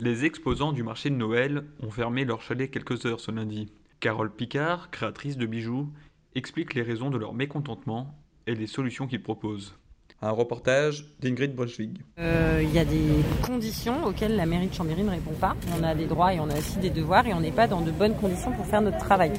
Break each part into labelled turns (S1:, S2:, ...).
S1: Les exposants du marché de Noël ont fermé leur chalet quelques heures ce lundi. Carole Picard, créatrice de bijoux, explique les raisons de leur mécontentement et les solutions qu'ils proposent. Un reportage d'Ingrid Brunswig.
S2: Euh, Il y a des conditions auxquelles la mairie de Chambéry ne répond pas. On a des droits et on a aussi des devoirs et on n'est pas dans de bonnes conditions pour faire notre travail.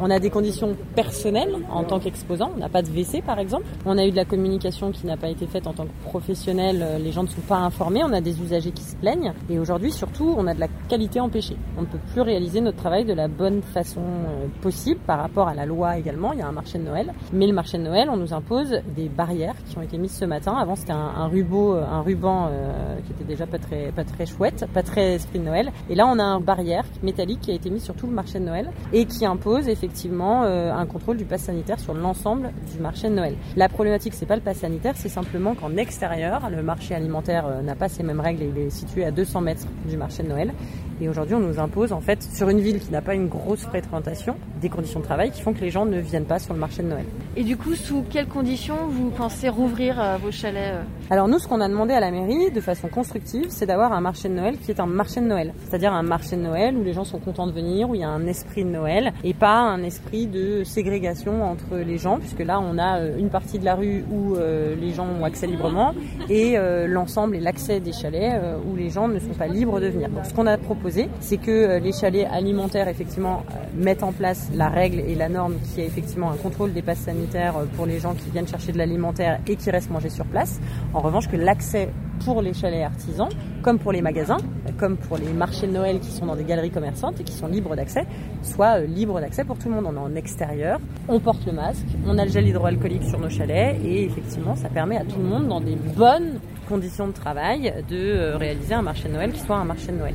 S2: On a des conditions personnelles en tant qu'exposant. On n'a pas de WC par exemple. On a eu de la communication qui n'a pas été faite en tant que professionnel. Euh, Les gens ne sont pas informés. On a des usagers qui se plaignent. Et aujourd'hui surtout, on a de la qualité empêchée. On ne peut plus réaliser notre travail de la bonne façon euh, possible par rapport à la loi également. Il y a un marché de Noël. Mais le marché de Noël, on nous impose des barrières qui ont été mises ce matin. Avant, c'était un, ruban, ruban euh, qui était déjà pas très, chouette, pas très esprit de Noël. Et là, on a un barrière métallique qui a été mise sur tout le marché de Noël et qui impose effectivement euh, un contrôle du pass sanitaire sur l'ensemble du marché de Noël. La problématique, c'est pas le pass sanitaire, c'est simplement qu'en extérieur, le marché alimentaire euh, n'a pas ces mêmes règles et il est situé à 200 mètres du marché de Noël. Et aujourd'hui, on nous impose, en fait, sur une ville qui n'a pas une grosse fréquentation, des conditions de travail qui font que les gens ne viennent pas sur le marché de Noël.
S3: Et du coup, sous quelles conditions vous pensez rouvrir euh, vos chalets euh
S2: Alors nous, ce qu'on a demandé à la mairie, de façon constructive, c'est d'avoir un marché de Noël qui est un marché de Noël. C'est-à-dire un marché de Noël où les gens sont contents de venir, où il y a un esprit de Noël, et pas un esprit de ségrégation entre les gens, puisque là, on a euh, une partie de la rue où euh, les gens ont accès librement, et l'ensemble et l'accès des chalets où les gens ne sont pas libres de venir. Donc ce qu'on a proposé, c'est que euh, les chalets alimentaires, effectivement, euh, mettent en place la règle et la norme qui est effectivement un contrôle des passes sanitaires euh, pour les gens qui viennent chercher de l'alimentaire et qui restent manger sur place. En revanche, que l'accès pour les chalets artisans, comme pour les magasins, comme pour les marchés de Noël qui sont dans des galeries commerçantes et qui sont libres d'accès, soit libre d'accès pour tout le monde. On est en extérieur, on porte le masque, on a le gel hydroalcoolique sur nos chalets et effectivement, ça permet à tout le monde, dans des bonnes conditions de travail, de réaliser un marché de Noël qui soit un marché de Noël.